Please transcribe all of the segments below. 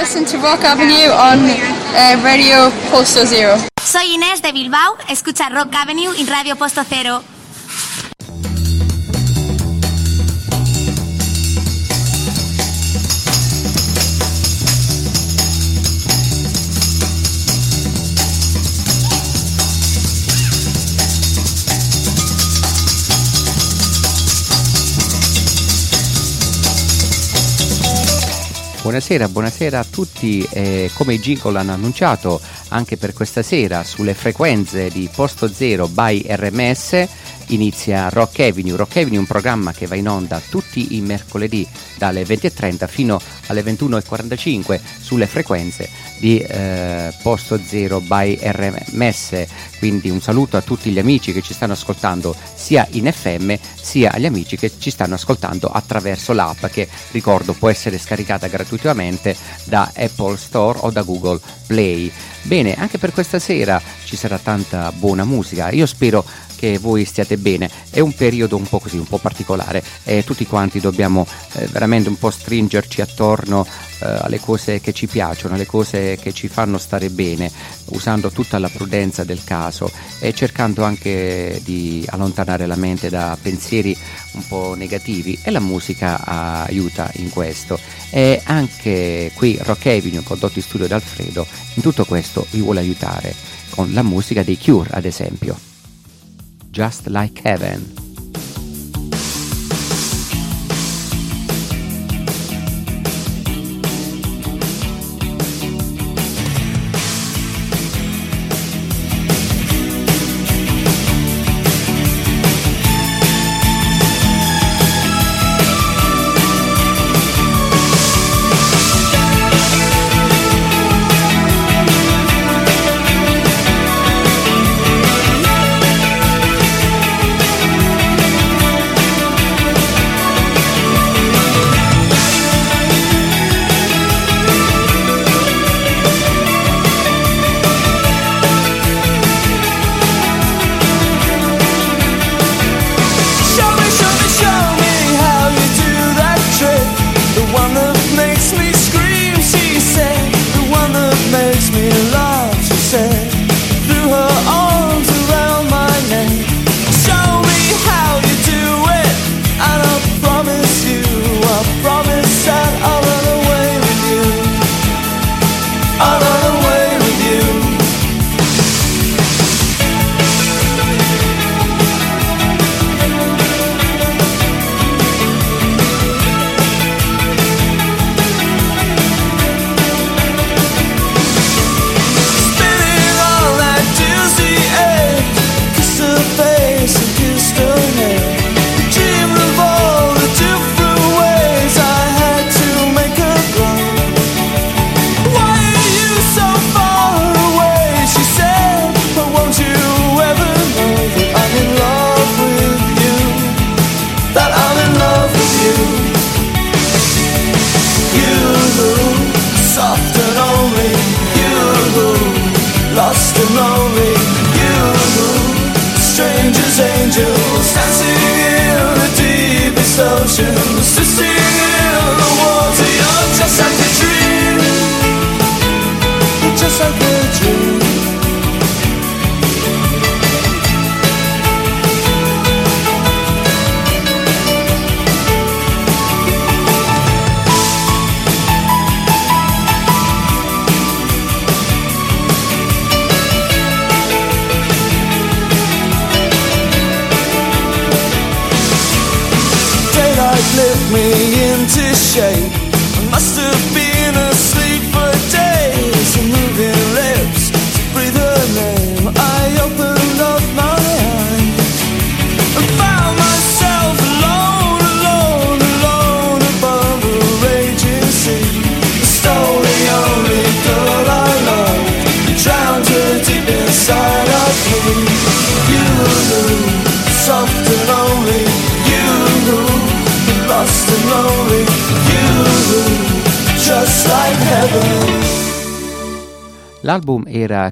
listen to Rock Avenue on uh, Radio Posto Zero. Soy Inés de Bilbao, escucha Rock Avenue y Radio Posto Cero. Buonasera, buonasera a tutti. Eh, come i jingle hanno annunciato anche per questa sera sulle frequenze di Posto Zero by RMS inizia Rock Avenue. Rock Avenue è un programma che va in onda tutti i mercoledì dalle 20.30 fino alle 21.45 sulle frequenze di eh, Posto Zero by RMS. Quindi un saluto a tutti gli amici che ci stanno ascoltando sia in FM sia agli amici che ci stanno ascoltando attraverso l'app che ricordo può essere scaricata gratuitamente da Apple Store o da Google Play. Bene, anche per questa sera ci sarà tanta buona musica. Io spero che voi stiate bene. È un periodo un po' così, un po' particolare e tutti quanti dobbiamo eh, veramente un po' stringerci attorno eh, alle cose che ci piacciono, alle cose che ci fanno stare bene, usando tutta la prudenza del caso e cercando anche di allontanare la mente da pensieri un po' negativi e la musica aiuta in questo. E anche qui Rock Avenue, condotto in studio da Alfredo, in tutto questo vi vuole aiutare con la musica dei Cure, ad esempio. Just Like Heaven.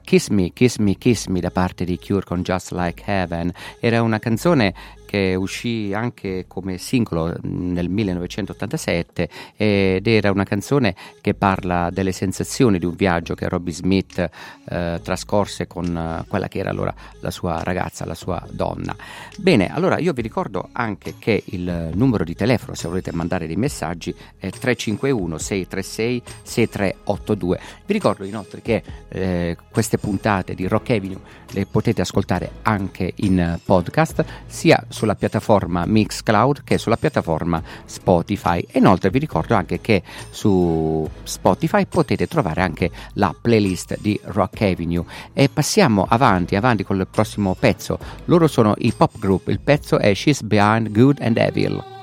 Kiss Me, Kiss Me, Kiss Me da parte di Cure con Just Like Heaven. Era una canzone che uscì anche come singolo nel 1987 ed era una canzone che parla delle sensazioni di un viaggio che Robbie Smith eh, trascorse con eh, quella che era allora la sua ragazza, la sua donna. Bene, allora io vi ricordo anche che il numero di telefono, se volete mandare dei messaggi, è 351 636 6382. Vi ricordo inoltre che eh, queste puntate di Rock Avenue le potete ascoltare anche in podcast, sia sulla piattaforma Mixcloud che sulla piattaforma Spotify. Inoltre vi ricordo anche che su Spotify potete trovare anche la playlist di Rock Avenue. E passiamo avanti, avanti con il prossimo pezzo. Loro sono i pop group, il pezzo è She's Behind Good and Evil.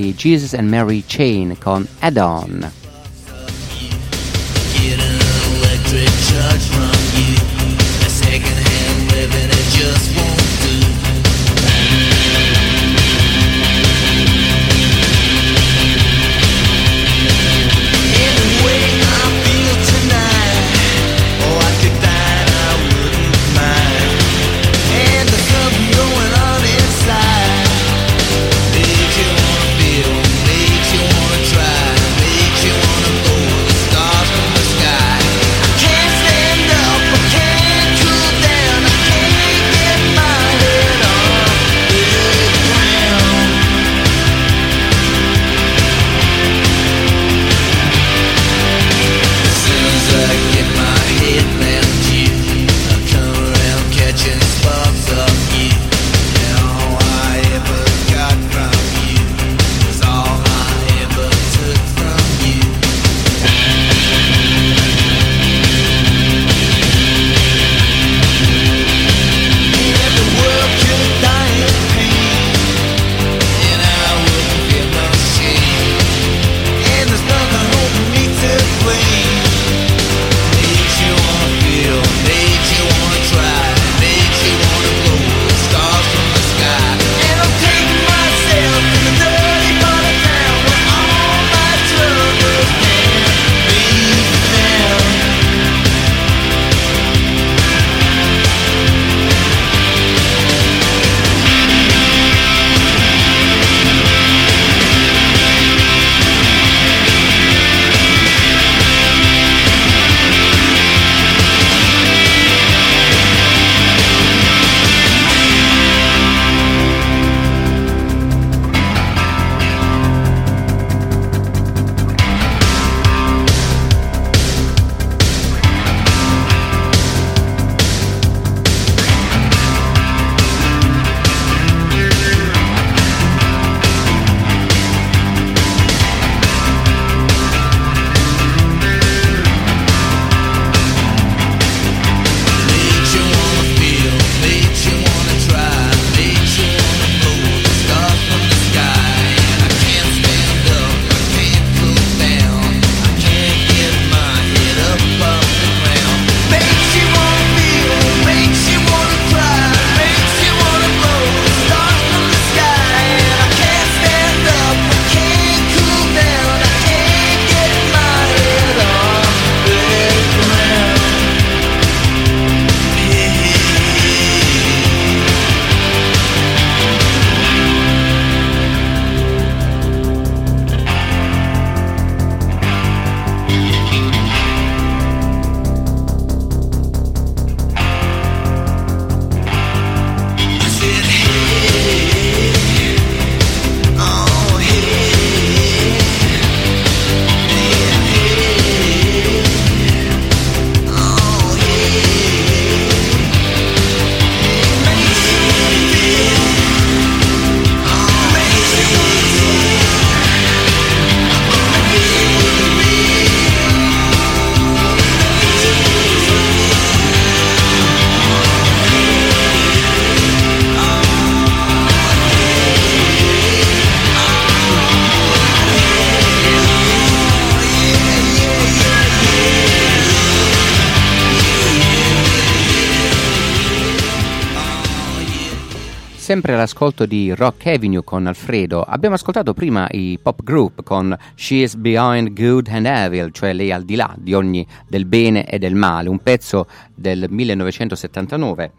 Jesus and Mary Chain con Add On. Sempre all'ascolto di Rock Avenue con Alfredo. Abbiamo ascoltato prima i pop group con She is Behind Good and Evil, cioè lei al di là di ogni del bene e del male, un pezzo del 1979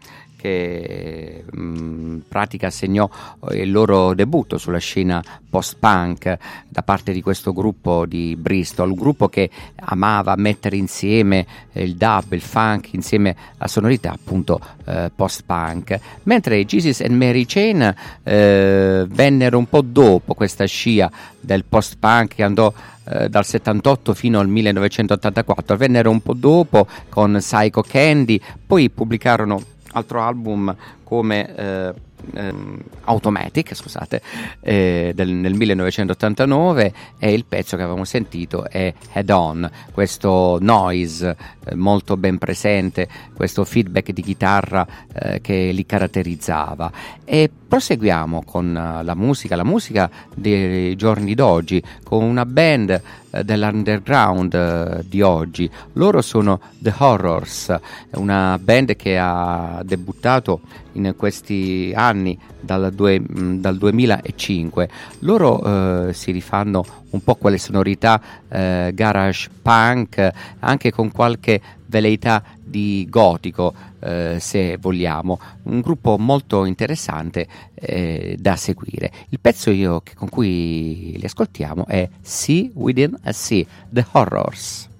che mh, mm, pratica segnò eh, il loro debutto sulla scena post-punk da parte di questo gruppo di Bristol, un gruppo che amava mettere insieme eh, il dub, il funk, insieme a sonorità appunto eh, post-punk, mentre Jesus and Mary Chain eh, vennero un po' dopo questa scia del post-punk che andò eh, dal 78 fino al 1984, vennero un po' dopo con Psycho Candy, poi pubblicarono altro album come eh, ehm, Automatic, scusate, eh, del, nel 1989 e il pezzo che avevamo sentito è Head On, questo noise eh, molto ben presente, questo feedback di chitarra eh, che li caratterizzava. E proseguiamo con uh, la musica, la musica dei giorni d'oggi, con una band dell'underground uh, di oggi. Loro sono The Horrors, una band che ha debuttato in questi anni dal, due, mm, dal 2005. Loro eh, si rifanno un po' quelle sonorità eh, garage punk, anche con qualche veleità di gotico, eh, se vogliamo. Un gruppo molto interessante eh, da seguire. Il pezzo io, con cui li ascoltiamo è Sea Within a Sea, The Horrors.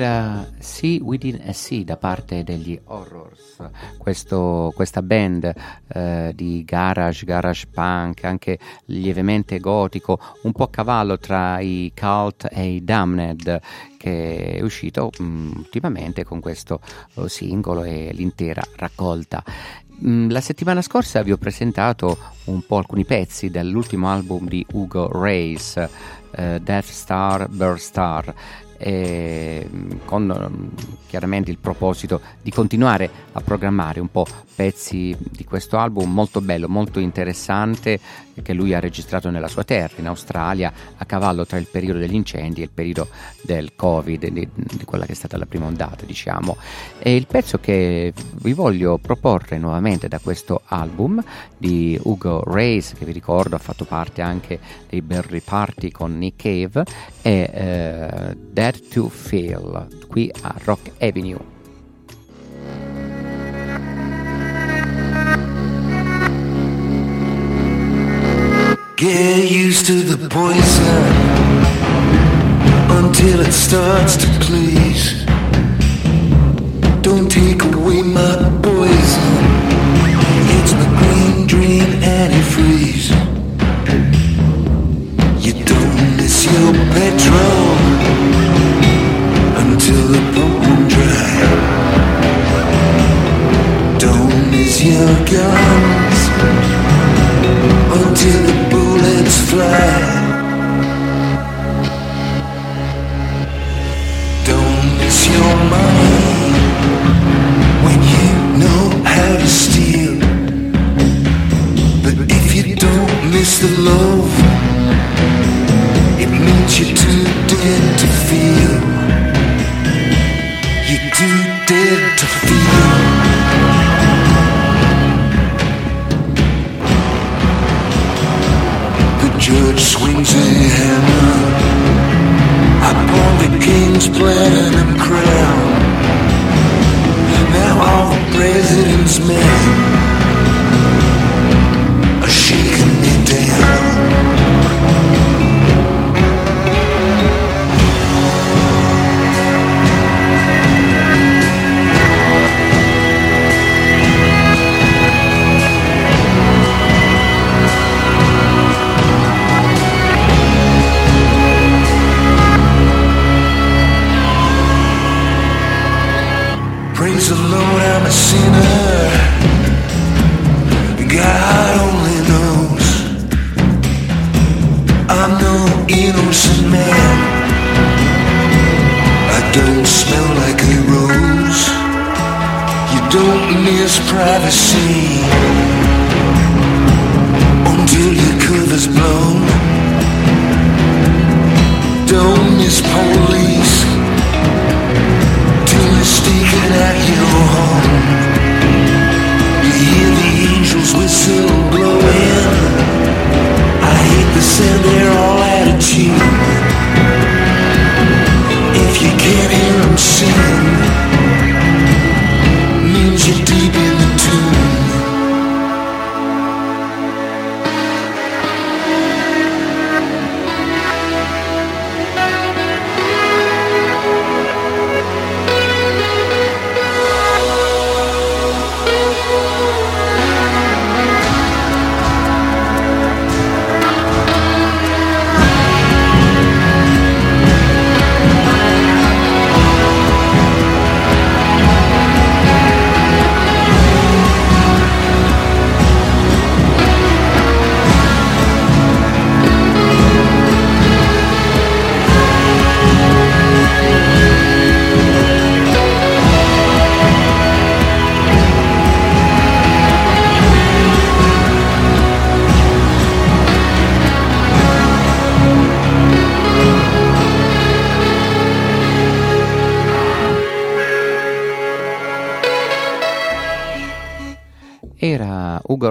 Era See Within a Sea da parte degli Horrors, Questo, questa band eh, di garage, garage punk, anche lievemente gotico, un po' a cavallo tra i Cult e i Damned, che è uscito um, ultimamente con questo uh, singolo e l'intera raccolta. Um, la settimana scorsa vi ho presentato un po' alcuni pezzi dell'ultimo album di Ugo Reyes, uh, Death Star, Bird Star eh, con mm, chiaramente il proposito di continuare a programmare un po' pezzi di questo album molto bello, molto interessante che lui ha registrato nella sua terra, in Australia, a cavallo tra il periodo degli incendi e il periodo del Covid, di, di quella che è stata la prima ondata, diciamo. E il pezzo che vi voglio proporre nuovamente da questo album di Ugo Reyes, che vi ricordo ha fatto parte anche dei Berry Party con Nick Cave, è uh, Dead to Feel, qui a Rock Avenue. Get used to the poison until it starts to please.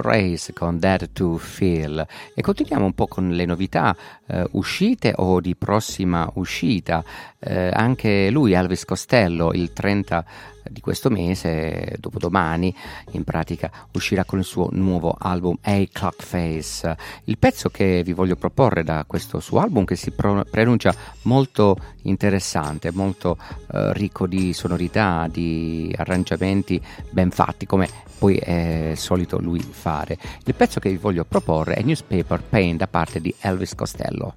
Reis con Dead to Feel e continuiamo un po' con le novità eh, uscite o di prossima uscita. Eh, anche lui, Elvis Costello, il 30 di questo mese, dopodomani, in pratica uscirà con il suo nuovo album A Clock Face. Il pezzo che vi voglio proporre da questo suo album, che si pro- pronuncia molto interessante, molto eh, ricco di sonorità, di arrangiamenti ben fatti, come poi è solito lui fare. Il pezzo che vi voglio proporre è Newspaper Pain da parte di Elvis Costello.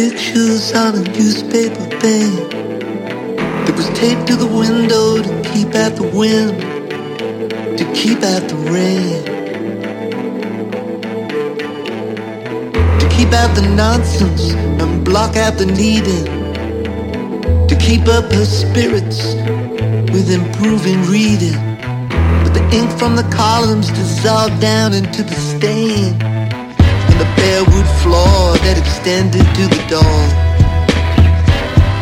Pictures on a newspaper thing that was taped to the window to keep out the wind, to keep out the rain, to keep out the nonsense and block out the needing, to keep up her spirits with improving reading. But the ink from the columns dissolved down into the stain bare wood floor that extended to the door.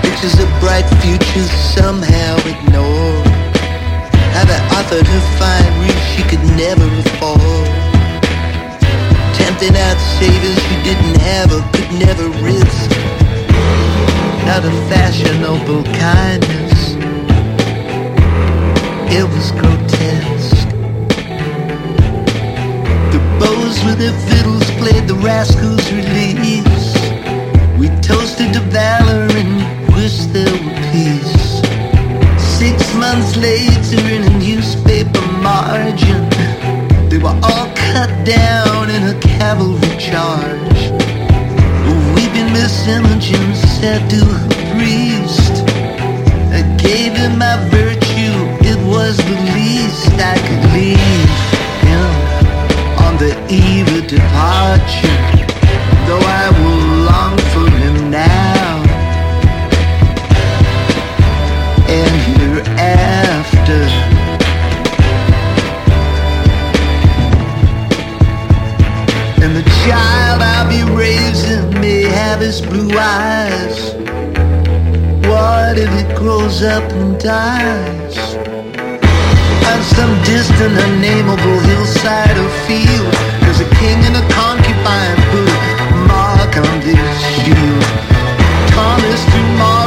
Pictures of bright futures somehow ignored. How they offered her fine wreath she could never afford. Tempting out savings she didn't have or could never risk. Not a fashionable kindness. It was grotesque. The bows with their fiddles played the rascals' release. We toasted to valor and wished there were peace. Six months later in a newspaper margin, they were all cut down in a cavalry charge. Weeping Miss Imogen said to her priest, I gave him my virtue, it was the least I could leave the eve of departure, though I will long for him now and hereafter. And the child I'll be raising may have his blue eyes. What if it grows up and dies? On some distant, unnameable hillside or field, there's a king and a concubine put a mark on this shield. Thomas tomorrow,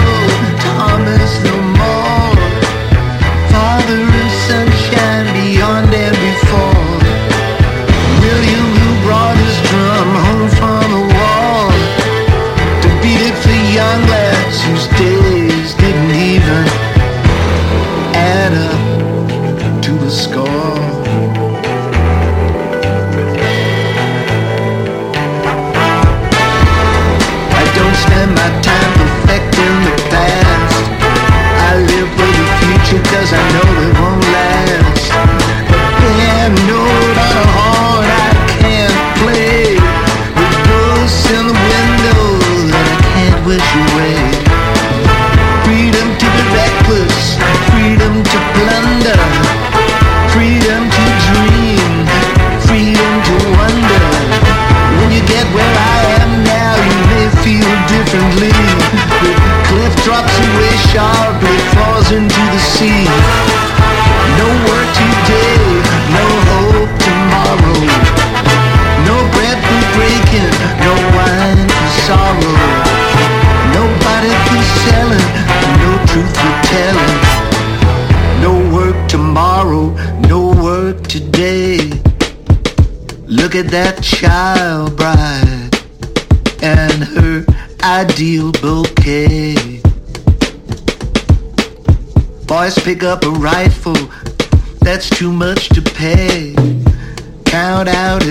that child bride and her ideal bouquet. Boys pick up a rifle, that's too much to pay. Count out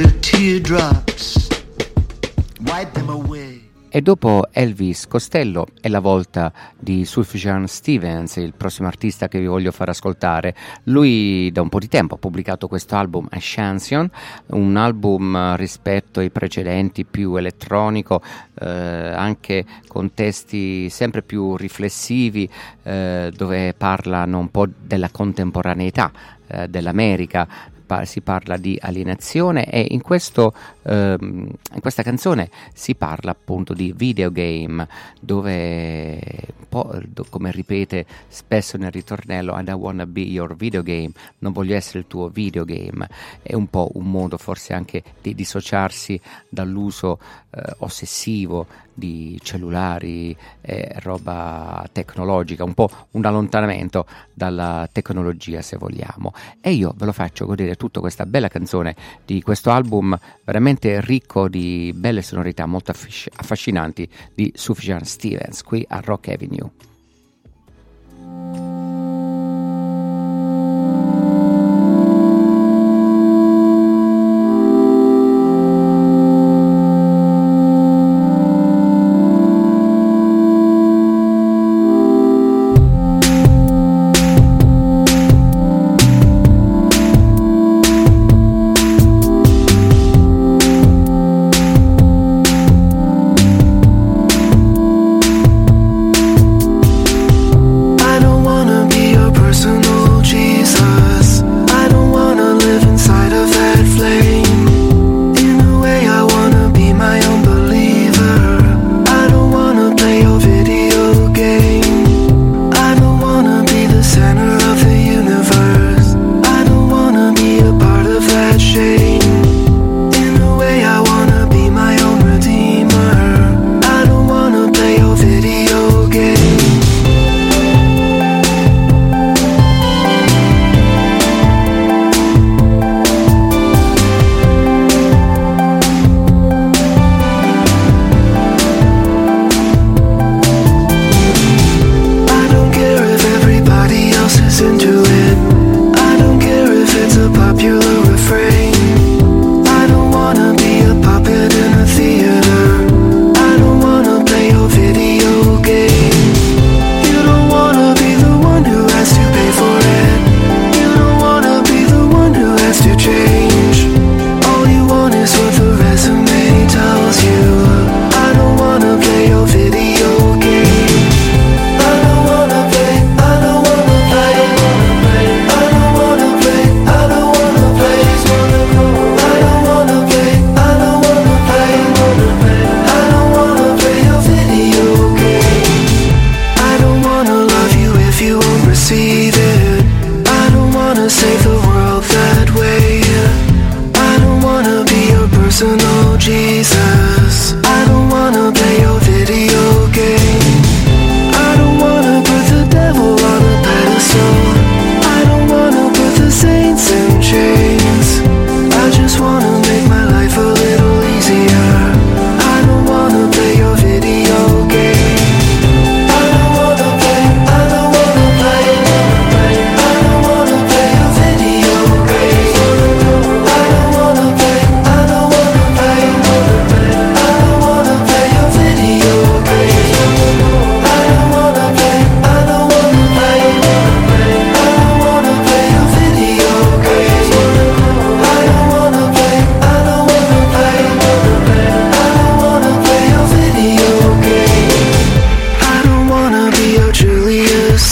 E dopo Elvis Costello è la volta di Sufjan Stevens, il prossimo artista che vi voglio far ascoltare. Lui da un po' di tempo ha pubblicato questo album A Chanson, un album rispetto ai precedenti più elettronico, eh, anche con testi sempre più riflessivi, eh, dove parlano un po' della contemporaneità eh, dell'America, si parla di alienazione e in, questo, ehm, in, questa canzone si parla appunto di videogame dove come ripete spesso nel ritornello I don't wanna be your videogame non voglio essere il tuo videogame è un po' un modo forse anche di dissociarsi dall'uso eh, ossessivo di cellulari e roba tecnologica, un po' un allontanamento dalla tecnologia se vogliamo. E io ve lo faccio godere tutta questa bella canzone di questo album veramente ricco di belle sonorità molto affascinanti di Sufjan Stevens qui a Rock Avenue.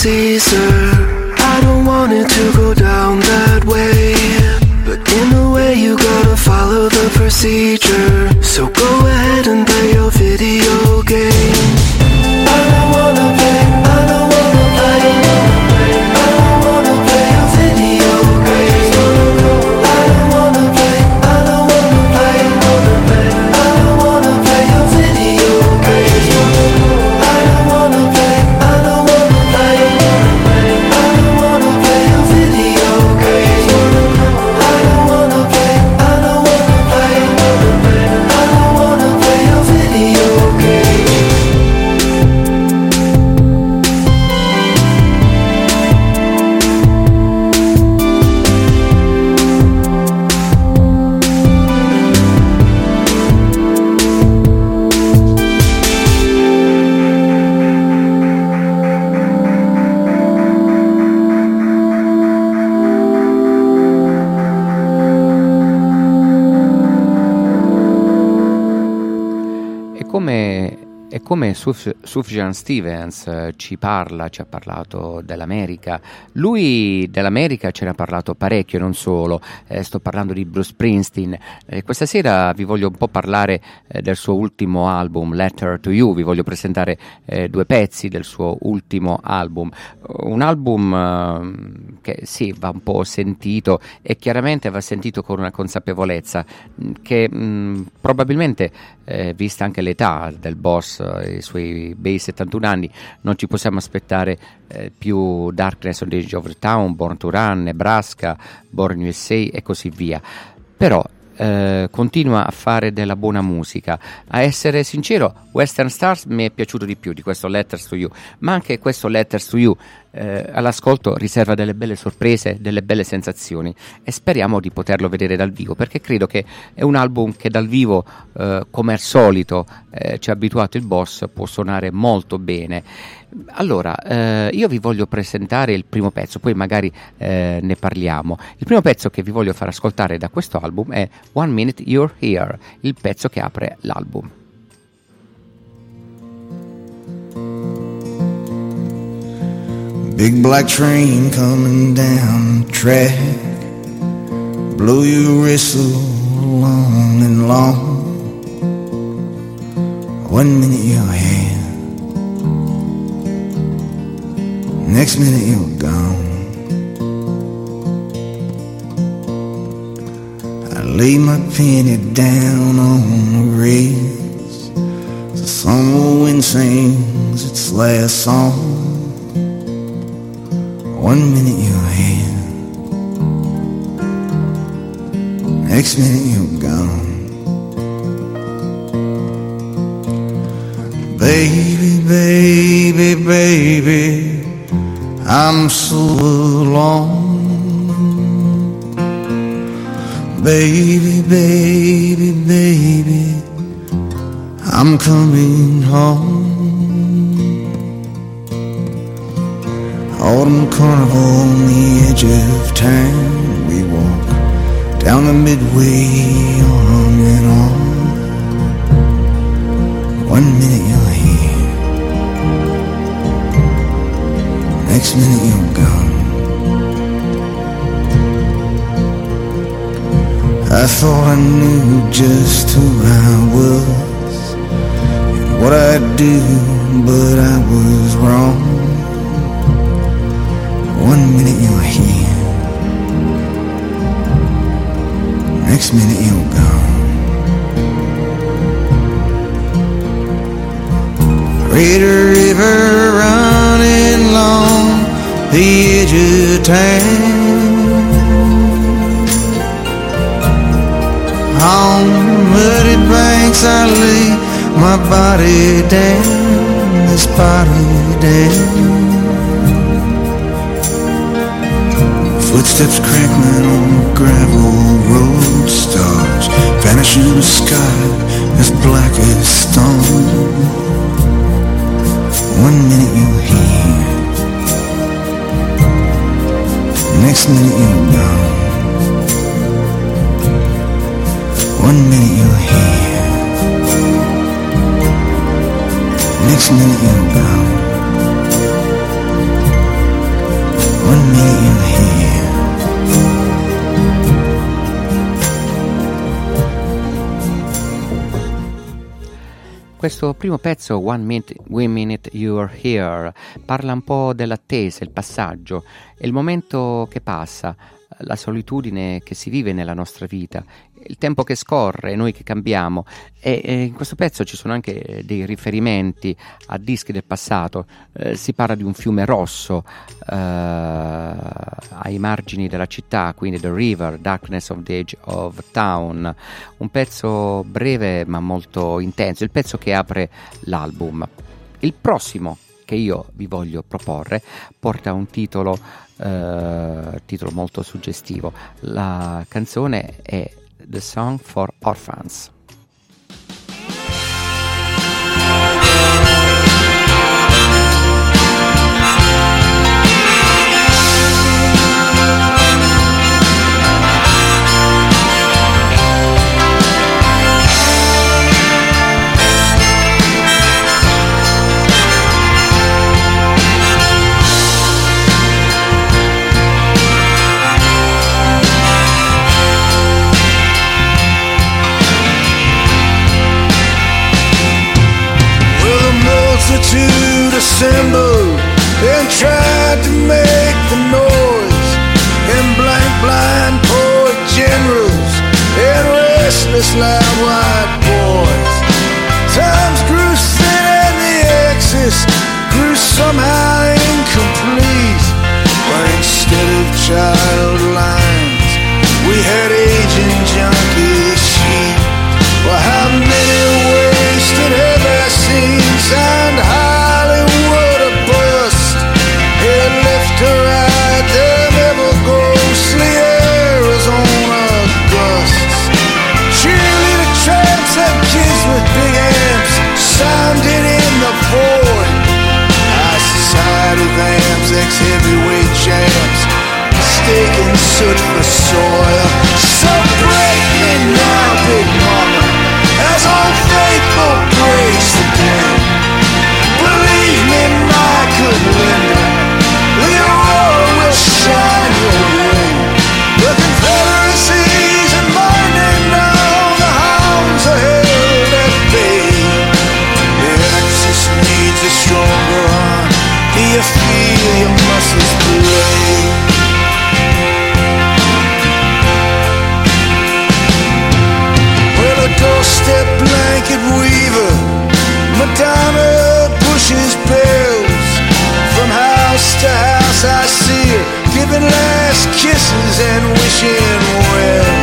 Caesar. I don't want it to go down that way. But in a way, you gotta follow the procedure. Suf- Sufjan Stevens eh, ci parla, ci ha parlato dell'America, lui dell'America ce ne ha parlato parecchio, non solo, eh, sto parlando di Bruce Springsteen. Eh, questa sera vi voglio un po' parlare eh, del suo ultimo album, Letter to You, vi voglio presentare eh, due pezzi del suo ultimo album. Un album eh, che sì, va un po' sentito e chiaramente va sentito con una consapevolezza mm, che mh, mm, probabilmente, vista anche l'età del boss, eh, i suoi bei 71 anni, non ci possiamo aspettare eh, più Darkness on the Edge of the Town, Born to Run, Nebraska, Born USA e così via. Però eh, continua a fare della buona musica. A essere sincero, Western Stars mi è piaciuto di più di questo Letters to You, ma anche questo Letters to You eh, all'ascolto riserva delle belle sorprese, delle belle sensazioni e speriamo di poterlo vedere dal vivo perché credo che è un album che dal vivo, eh, come al solito, eh, ci ha abituato il boss, può suonare molto bene. Allora, eh, io vi voglio presentare il primo pezzo, poi magari eh, ne parliamo. Il primo pezzo che vi voglio far ascoltare da questo album è One Minute You're Here, il pezzo che apre l'album. Big black train coming down the track. Blow your whistle long and long. One minute you're here, next minute you're gone. I lay my penny down on the rails. The summer wind sings its last song. One minute you're here, next minute you're gone. Baby, baby, baby, I'm so alone. Baby, baby, baby, I'm coming home. Autumn carnival on the edge of town. We walk down the midway arm in arm. One minute next minute you're gone. I thought I knew just who I was and what I'd do, but I was wrong. One minute you're here, next minute you're gone. Great river running along the edge of town. On muddy banks I lay my body down, this body down. Footsteps crackling on gravel road stars Vanish in the sky as black as stone One minute you're here. Next minute you're gone. One minute you're here. Next minute you're gone. One minute you're Questo primo pezzo, One Minute, One Minute You're Here, parla un po' dell'attesa, il passaggio, è il momento che passa, la solitudine che si vive nella nostra vita, il tempo che scorre, noi che cambiamo. E, e in questo pezzo ci sono anche dei riferimenti a dischi del passato, eh, si parla di un fiume rosso eh, ai margini della città, quindi The River, Darkness of the Edge of Town, un pezzo breve ma molto intenso, il pezzo che apre l'album. Il prossimo che io vi voglio proporre porta un titolo, eh, titolo molto suggestivo. La canzone è The Song for Orphans. Assembled and tried to make the noise. And blank blind poor generals and restless loud white boys. Times grew thin and the axis grew somehow incomplete. But instead of child lines, we had aging junkie sheep. Well, how many wasted heavy scenes and sounding in the void. High society vamps, ex-heavyweight champs, mistaken soot for soil. So break me now, big mama, to I see her giving last kisses and wishing well.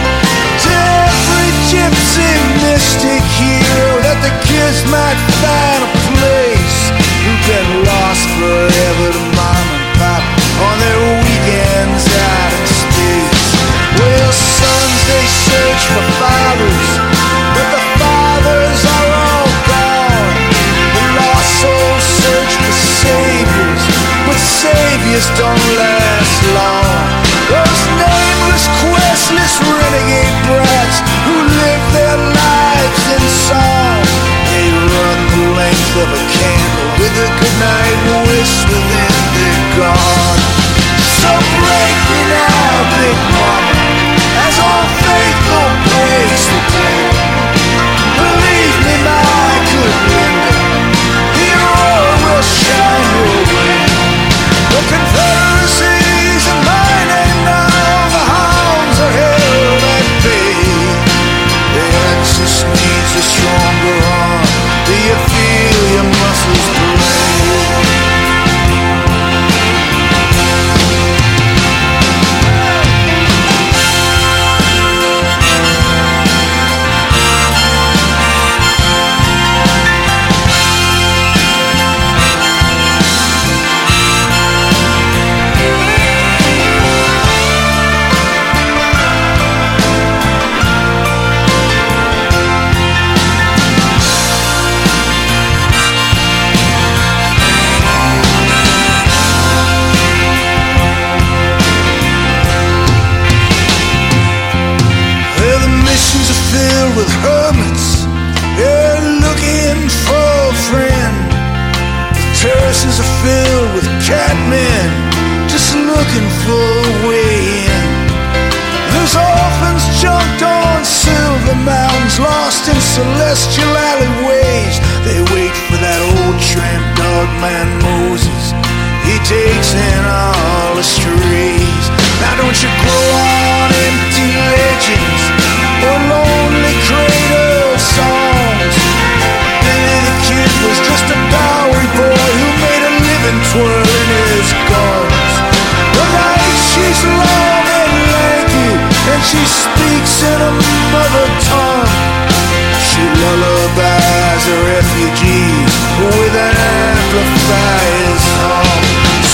To every gypsy mystic hero that the kids might find a place. Who've been lost forever to mom and pop on their weekends out in space. Well, sons, they search for fathers, saviors don't last long. Those nameless, questless renegade brats who live their lives in song. They run the length of a candle with a goodnight wish within their gone. So break me now, big celestial alleyways. They wait for that old tramp dog man Moses. He takes in all the strays. Now don't you grow on empty legends or lonely cradle songs. Billy the Kid was just a Bowery boy who made a living twirling his guns. The night she's long and lanky, and she speaks in a mother tongue. She lullabies the refugees with an amplifier's song.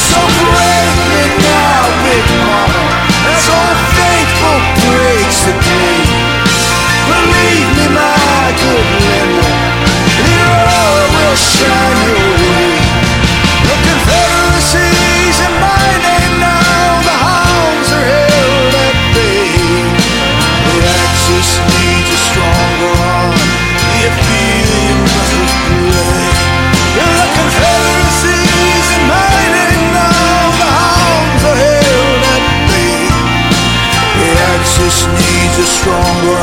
So break me now, big mama, as old faithful breaks the day. Believe me, my good Linda, the aurora will shine your stronger.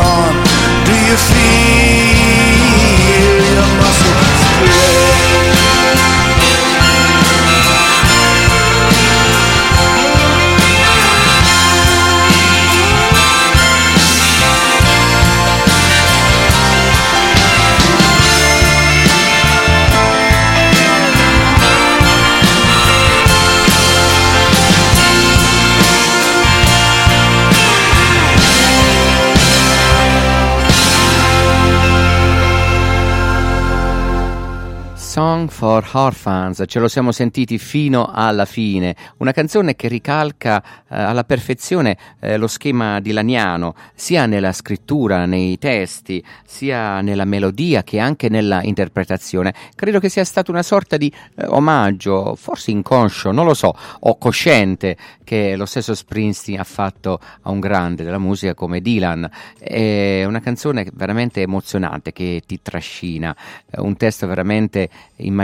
For Orphans, ce lo siamo sentiti fino alla fine, una canzone che ricalca eh, alla perfezione eh, lo schema dilaniano, sia nella scrittura, nei testi, sia nella melodia che anche nella interpretazione. Credo che sia stato una sorta di eh, omaggio, forse inconscio, non lo so, o cosciente, che lo stesso Springsteen ha fatto a un grande della musica come Dylan. È una canzone veramente emozionante che ti trascina, un testo veramente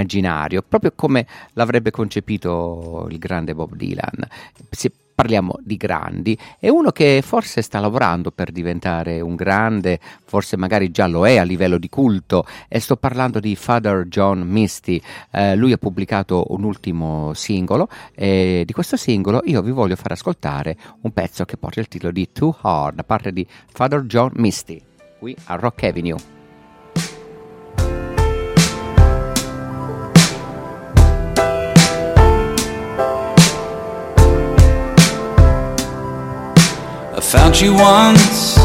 immaginario, proprio come l'avrebbe concepito il grande Bob Dylan. Si parliamo di grandi, è uno che forse sta lavorando per diventare un grande, forse magari già lo è a livello di culto, e sto parlando di Father John Misty. Eh, lui ha pubblicato un ultimo singolo e di questo singolo io vi voglio far ascoltare un pezzo che porta il titolo di Too Hard da parte di Father John Misty, qui a Rock Avenue. Found you once,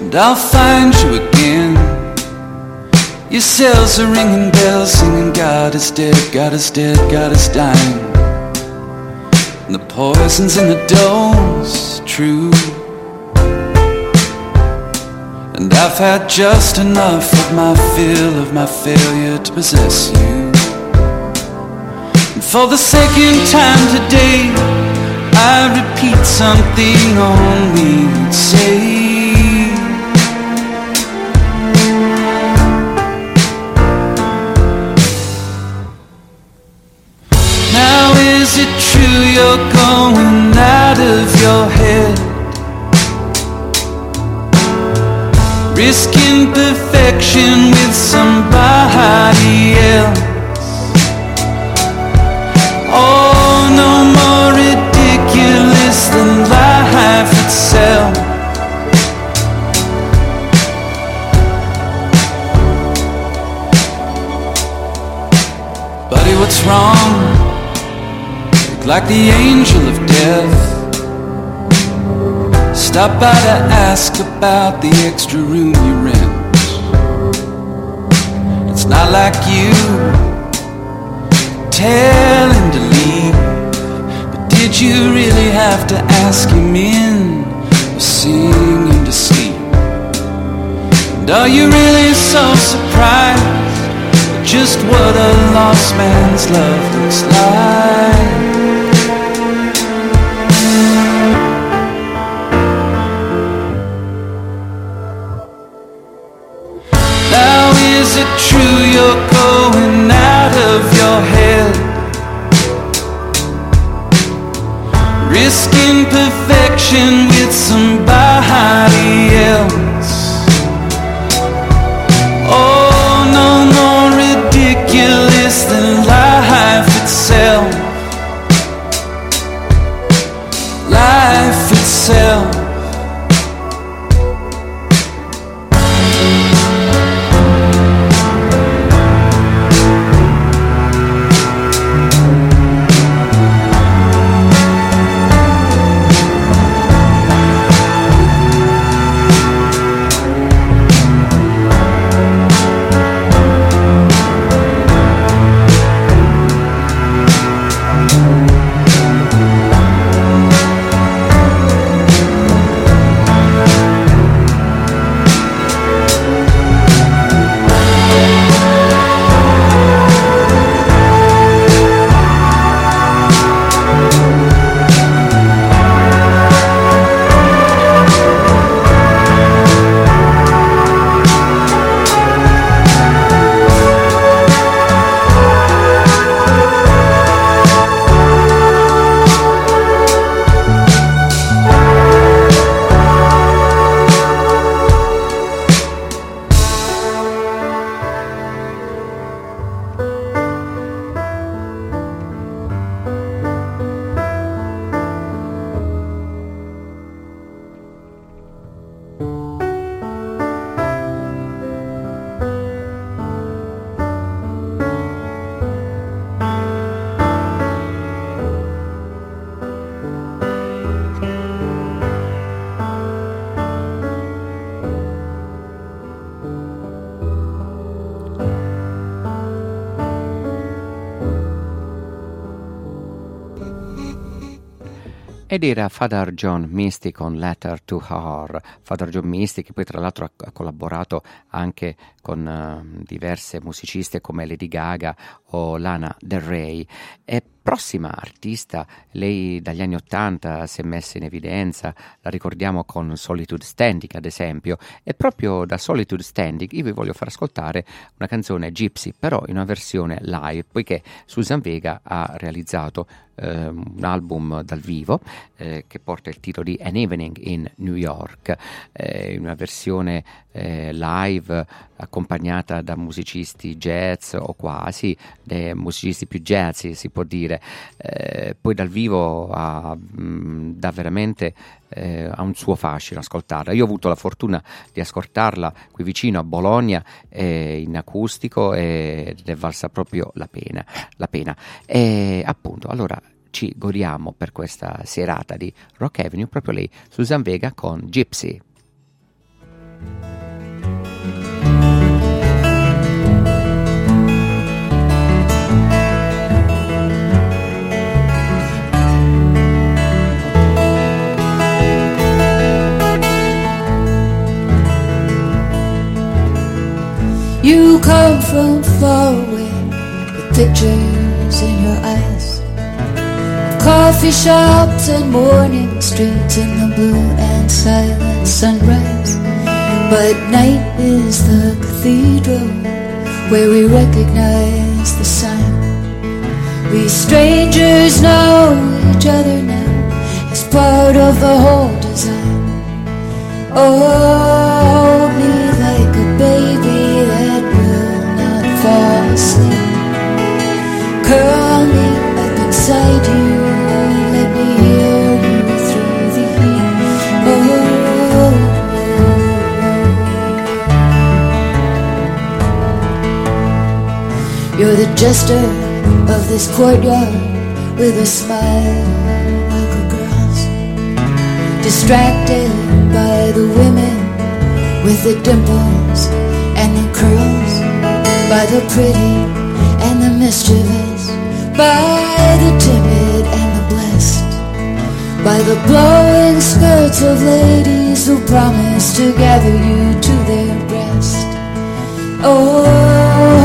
and I'll find you again. Your cells are ringing bells, singing God is dead, God is dead, God is dying. And the poison's in the dose, true. And I've had just enough of my fill of my failure to possess you. And for the second time today, I repeat something only you'd say. Now is it true you're going out of your head? Risking perfection with somebody else? Oh, what's wrong? Look like the angel of death. Stop by to ask about the extra room you rent. It's not like you tell him to leave. But did you really have to ask him in or sing him to sleep? And are you really so surprised just what a lost man's love looks like? Ed era Father John Misty con Letter to Her. Father John Misty che poi tra l'altro ha, collaborato anche con uh, diverse musiciste come Lady Gaga o Lana Del Rey. E prossima artista, lei dagli anni Ottanta si è messa in evidenza, la ricordiamo con Solitude Standing ad esempio, e proprio da Solitude Standing io vi voglio far ascoltare una canzone Gypsy, però in una versione live, poiché Susan Vega ha realizzato eh, un album dal vivo eh, che porta il titolo di An Evening in New York, eh, una versione eh, live accompagnata da musicisti jazz o quasi, musicisti più jazz si può dire, eh, poi dal vivo ha, mh, dà veramente eh, ha un suo fascino ascoltarla. Io ho avuto la fortuna di ascoltarla qui vicino a Bologna eh, in acustico ed è valsa proprio la pena. La pena. E appunto, allora ci godiamo per questa serata di Rock Avenue proprio lei, Susan Vega con Gypsy. You come from far away with pictures in your eyes. Of coffee shops and morning streets in the blue and silent sunrise. But night is the cathedral where we recognize the sign. We strangers know each other now as part of the whole design. Oh, up you, let me hear you through the heat. Oh, you're the jester of this courtyard with a smile like a girl's distracted by the women with the dimples and the curls, the pretty and the mischievous, by the timid and the blessed, by the blowing skirts of ladies who promise to gather you to their breast. Oh,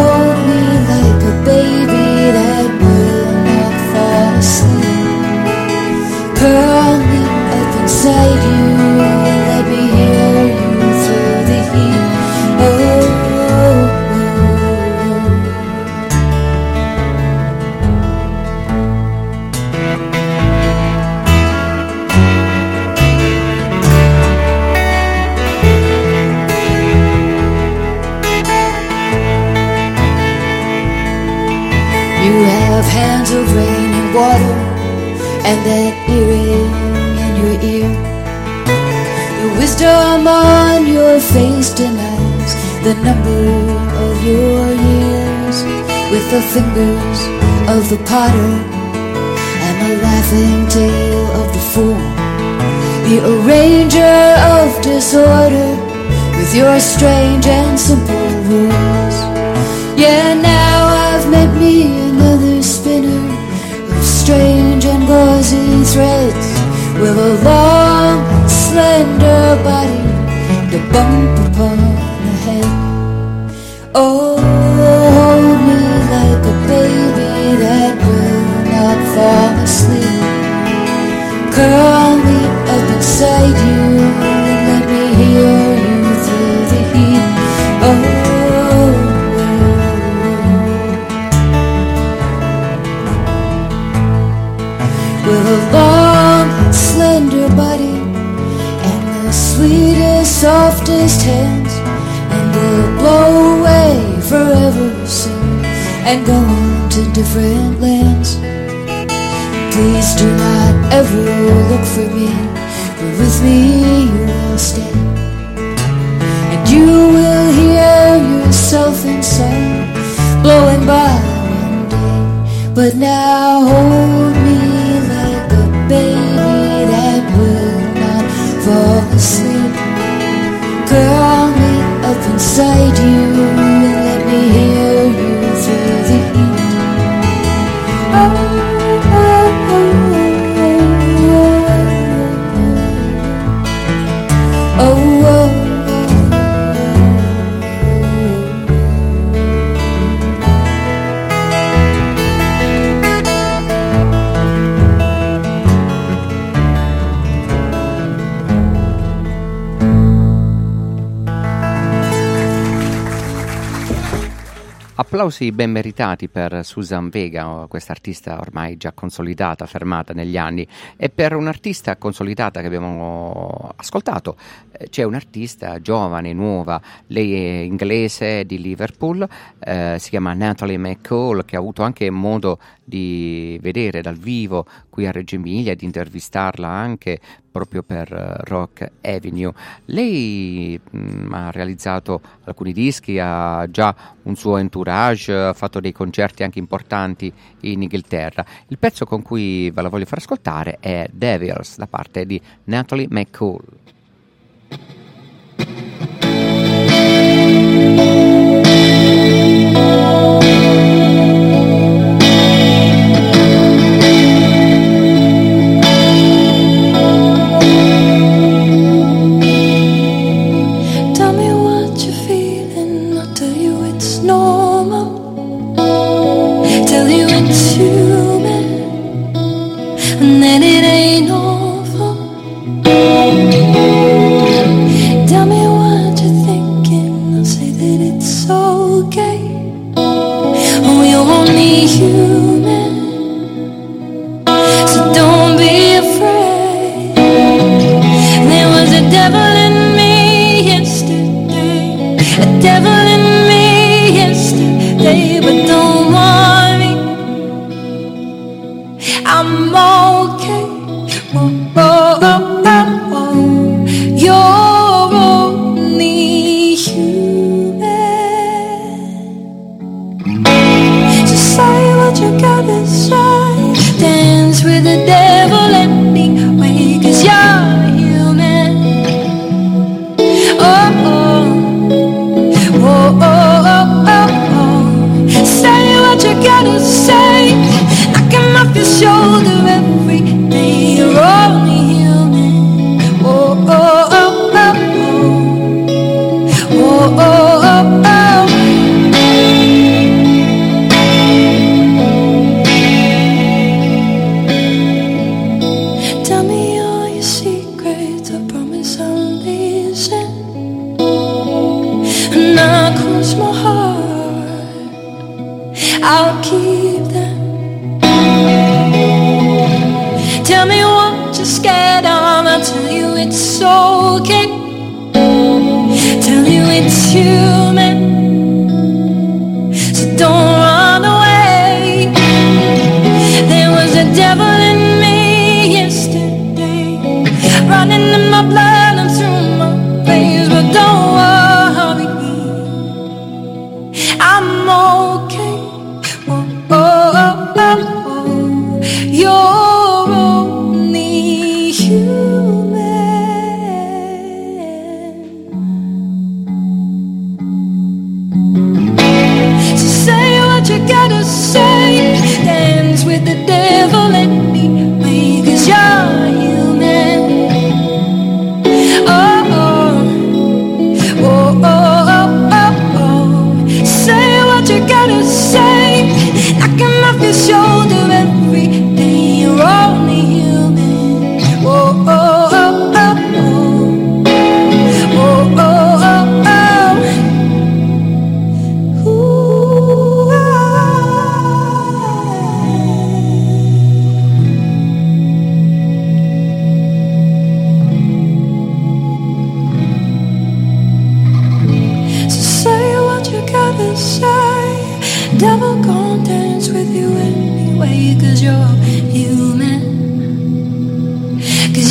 that earring in your ear. Your wisdom on your face denies the number of your years. With the fingers of the potter and the laughing tale of the fool, the arranger of disorder with your strange and simple rules. Yeah, now I've met me threads with a long, slender body a bump upon the head. Oh, hold me like a baby that will not fall asleep. Curl me up inside you hands, and we'll blow away forever soon and go on to different lands. Please do not ever look for me, but with me you will stay, and you will hear yourself in song blowing by one day. But now hold inside you Applausi ben meritati per Susan Vega, questa artista ormai già consolidata, fermata negli anni. E per un'artista consolidata che abbiamo ascoltato, eh, c'è un'artista giovane, nuova, lei è inglese di Liverpool, eh, si chiama Natalie McCall, che ha avuto anche modo di vedere dal vivo qui a Reggio Emilia, di intervistarla anche proprio per uh, Rock Avenue. Lei mh, mm, ha realizzato alcuni dischi, ha già un suo entourage, ha fatto dei concerti anche importanti in Inghilterra. Il pezzo con cui ve la voglio far ascoltare è Devils da parte di Natalie McCall.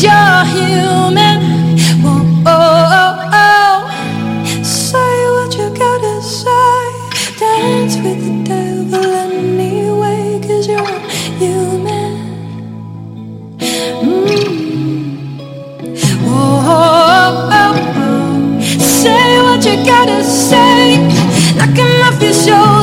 you're human. Whoa, oh, oh, oh. Say what you gotta say. Dance with the devil anyway, cause you're human. Mm. Whoa, oh, oh, oh. Say what you gotta say. Knocking off your shoulder.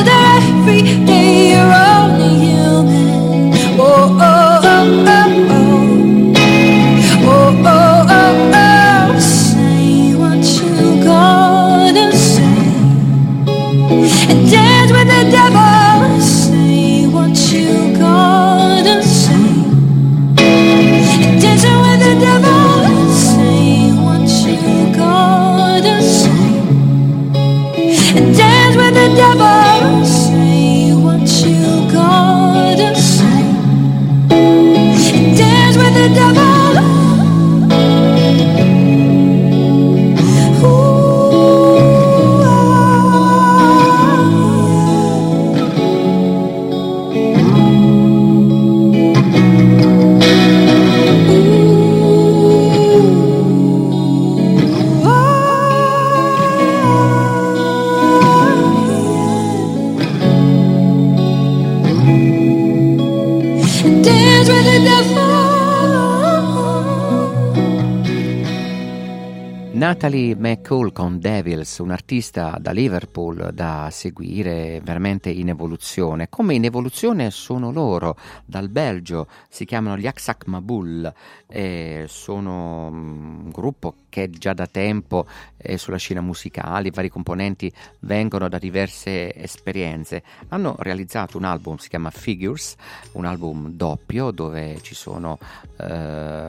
Con Devils, un'artista da Liverpool da seguire veramente in evoluzione. Come in evoluzione sono loro, dal Belgio, si chiamano gli Aksak Mabul, eh, sono mm, un gruppo che già da tempo è sulla scena musicale, i vari componenti vengono da diverse esperienze. Hanno realizzato un album, si chiama Figures, un album doppio dove ci sono eh,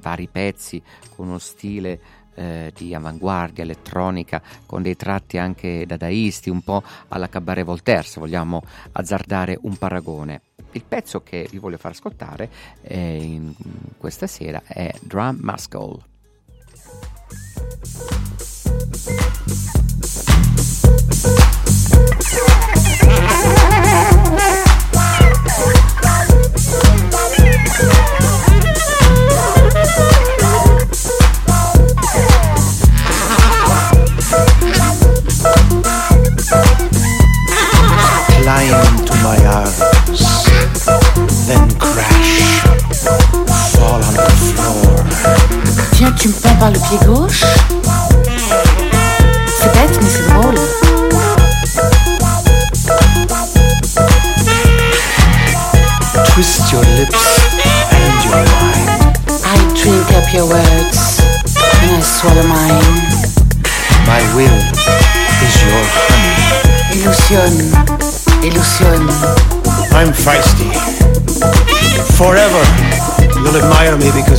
vari pezzi con uno stile eh, di avanguardia elettronica con dei tratti anche dadaisti, un po' alla Cabaret Voltaire, se vogliamo azzardare un paragone. Il pezzo che vi voglio far ascoltare eh, in questa sera è Drum Muscle. Climb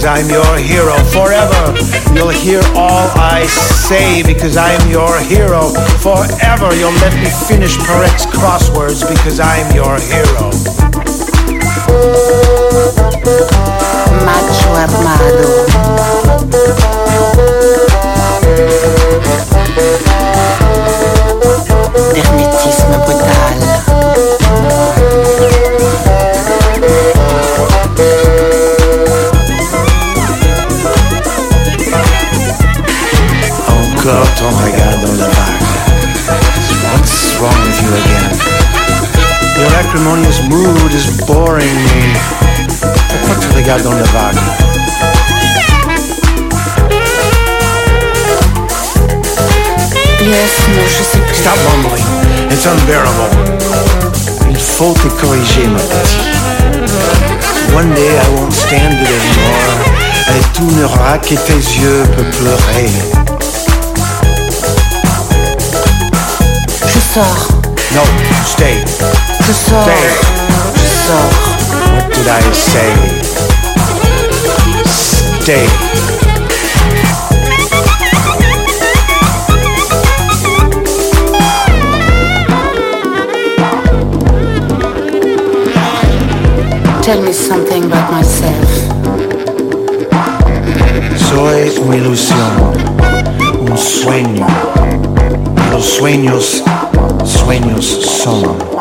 I'm your hero. Forever, you'll hear all I say because I'm your hero. Forever, you'll let me finish Peretz crosswords because I'm your hero. Macho armado. Hermétisme brutal. Ton regard dans la. What's wrong with you again? Your acrimonious mood is boring me. Pourquoi tu regardes dans la vague? Yes, non, je sais plus. Stop mumbling. It's unbearable. Il faut te corriger, ma petite. One day I won't stand it anymore. Et tout n'aura que tes yeux peuvent pleurer. Sors, No, stay. je sors, Stay. je sors. What did I say? Stay. Tell me something about myself. Soy una ilusión, un sueño. Los sueños, sueños son.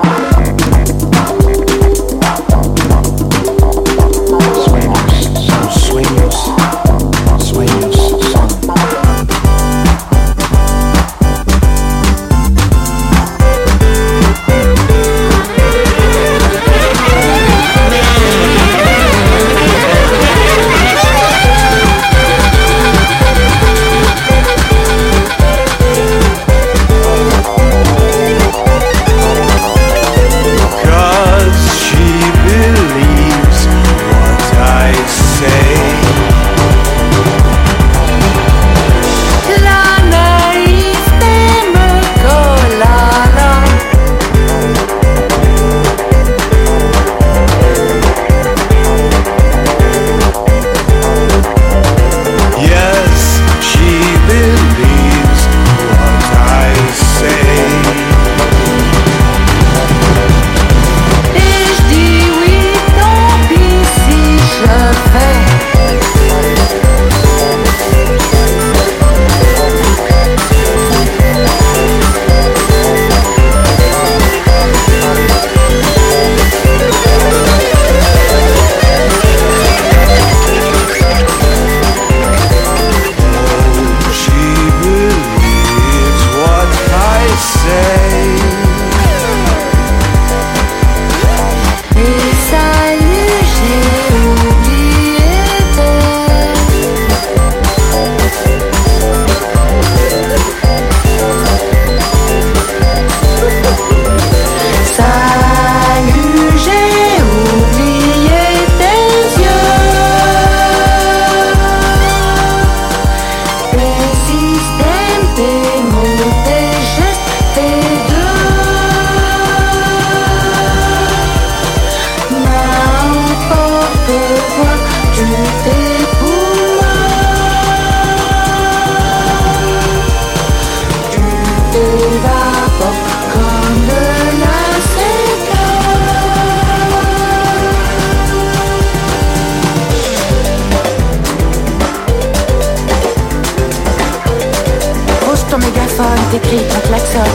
décrit ton klaxon.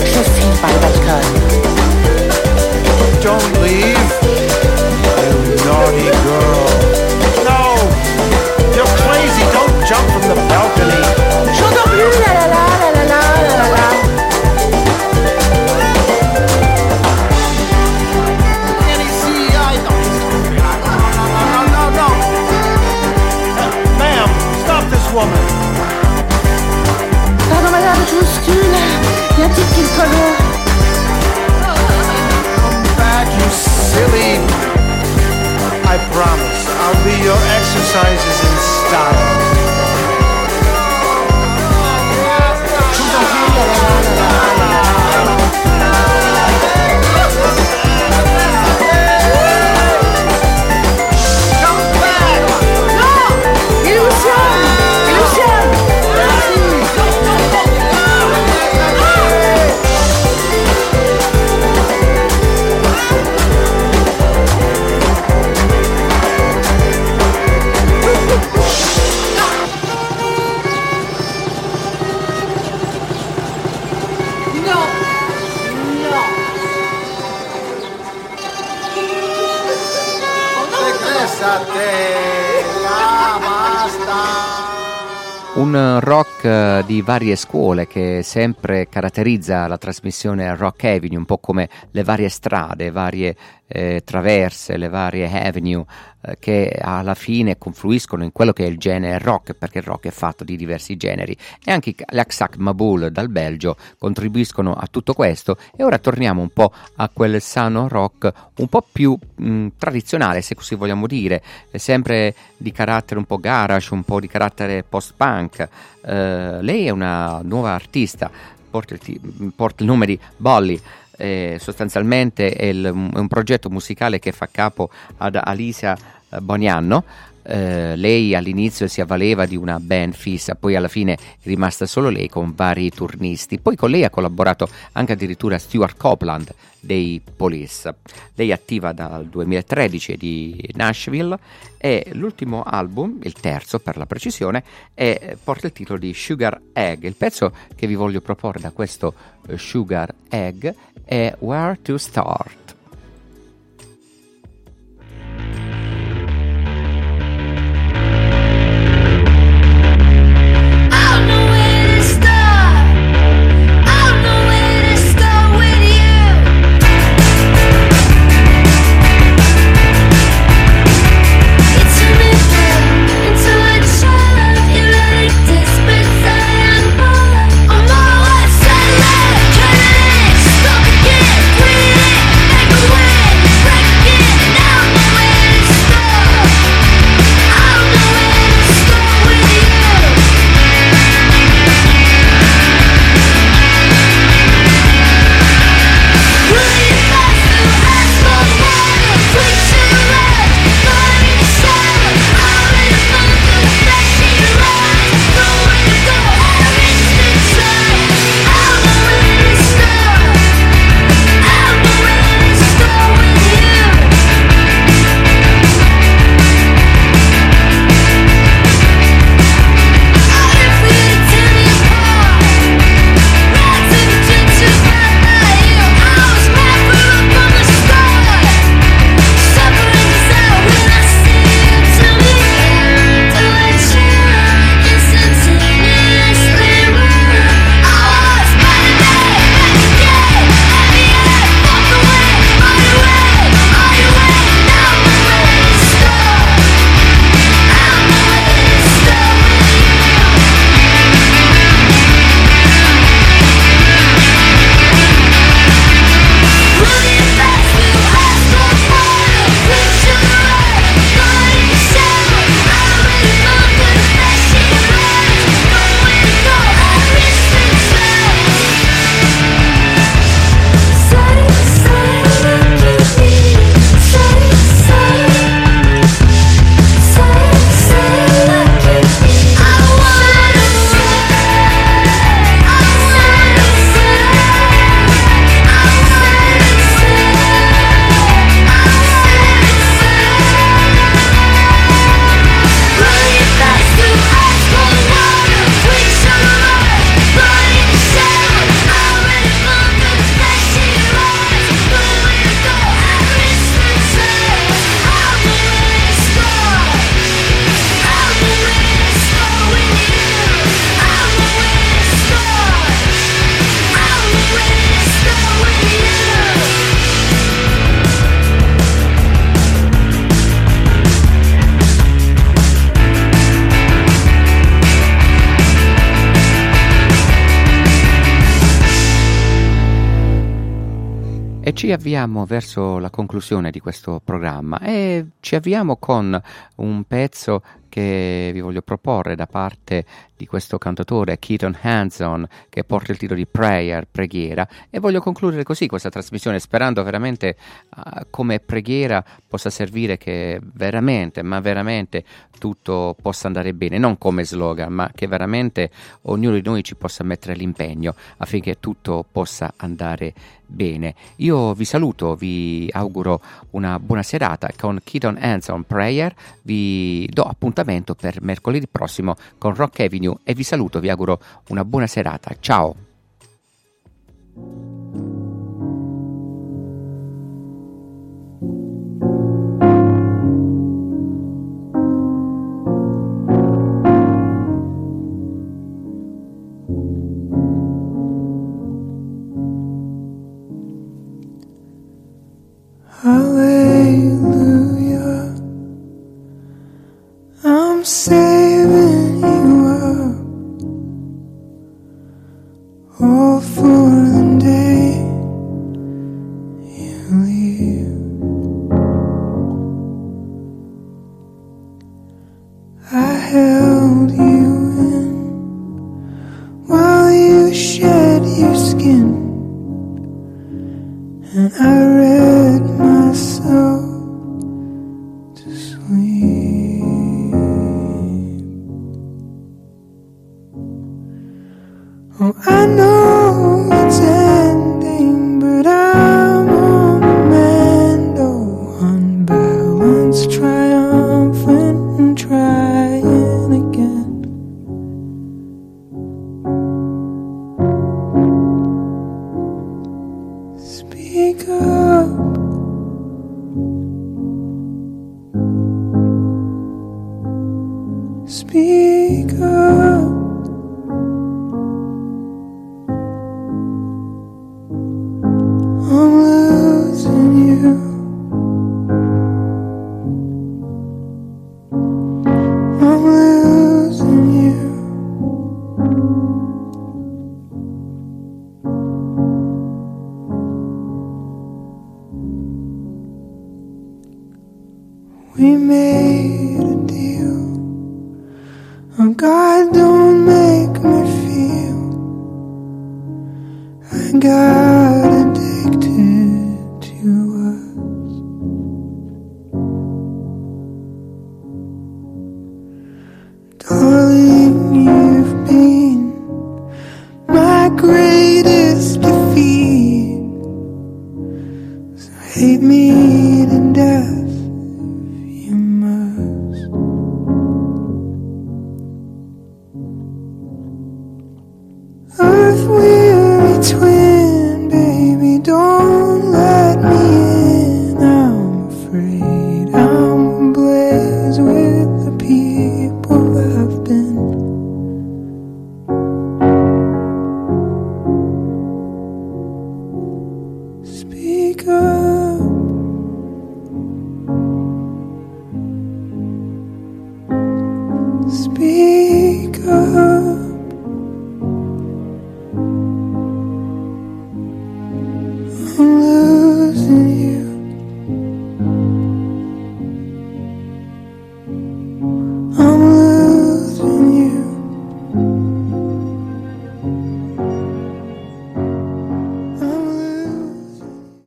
Je file par le balcon. Don't leave. Di varie scuole che sempre caratterizza la trasmissione Rock Avenue, un po' come le varie strade, varie eh, traverse, le varie avenue che alla fine confluiscono in quello che è il genere rock, perché il rock è fatto di diversi generi. E anche l'Aksak Mabul dal Belgio contribuiscono a tutto questo. E ora torniamo un po' a quel sano rock un po' più mh, tradizionale, se così vogliamo dire, eh, sempre di carattere un po' garage, un po' di carattere post-punk. Eh, lei è una nuova artista, porta il, ti- porta il nome di Bolly. Eh, sostanzialmente è, il- è un progetto musicale che fa capo ad Alicia eh, Bonianno. Eh, lei all'inizio si avvaleva di una band fissa, poi alla fine è rimasta solo lei con vari turnisti. Poi con lei ha collaborato anche addirittura Stuart Copeland dei Police. Lei è attiva dal 2013 di Nashville e l'ultimo album, il terzo per la precisione, è- porta il titolo di Sugar Egg. Il pezzo che vi voglio proporre da questo eh, Sugar Egg è Where to Start. Avviamo verso la conclusione di questo programma e ci avviamo con un pezzo che vi voglio proporre da parte di questo cantatore Keaton Hanson che porta il titolo di Prayer, preghiera. E voglio concludere così questa trasmissione sperando veramente uh, come preghiera possa servire che veramente, ma veramente tutto possa andare bene, non come slogan, ma che veramente ognuno di noi ci possa mettere l'impegno affinché tutto possa andare bene. Io vi saluto, vi auguro una buona serata. Con Keaton Hanson Prayer, vi do appuntamento per mercoledì prossimo con Rock Avenue e vi saluto, vi auguro una buona serata. Ciao! Hallelujah. I know